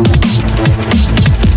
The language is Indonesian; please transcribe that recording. Thank you.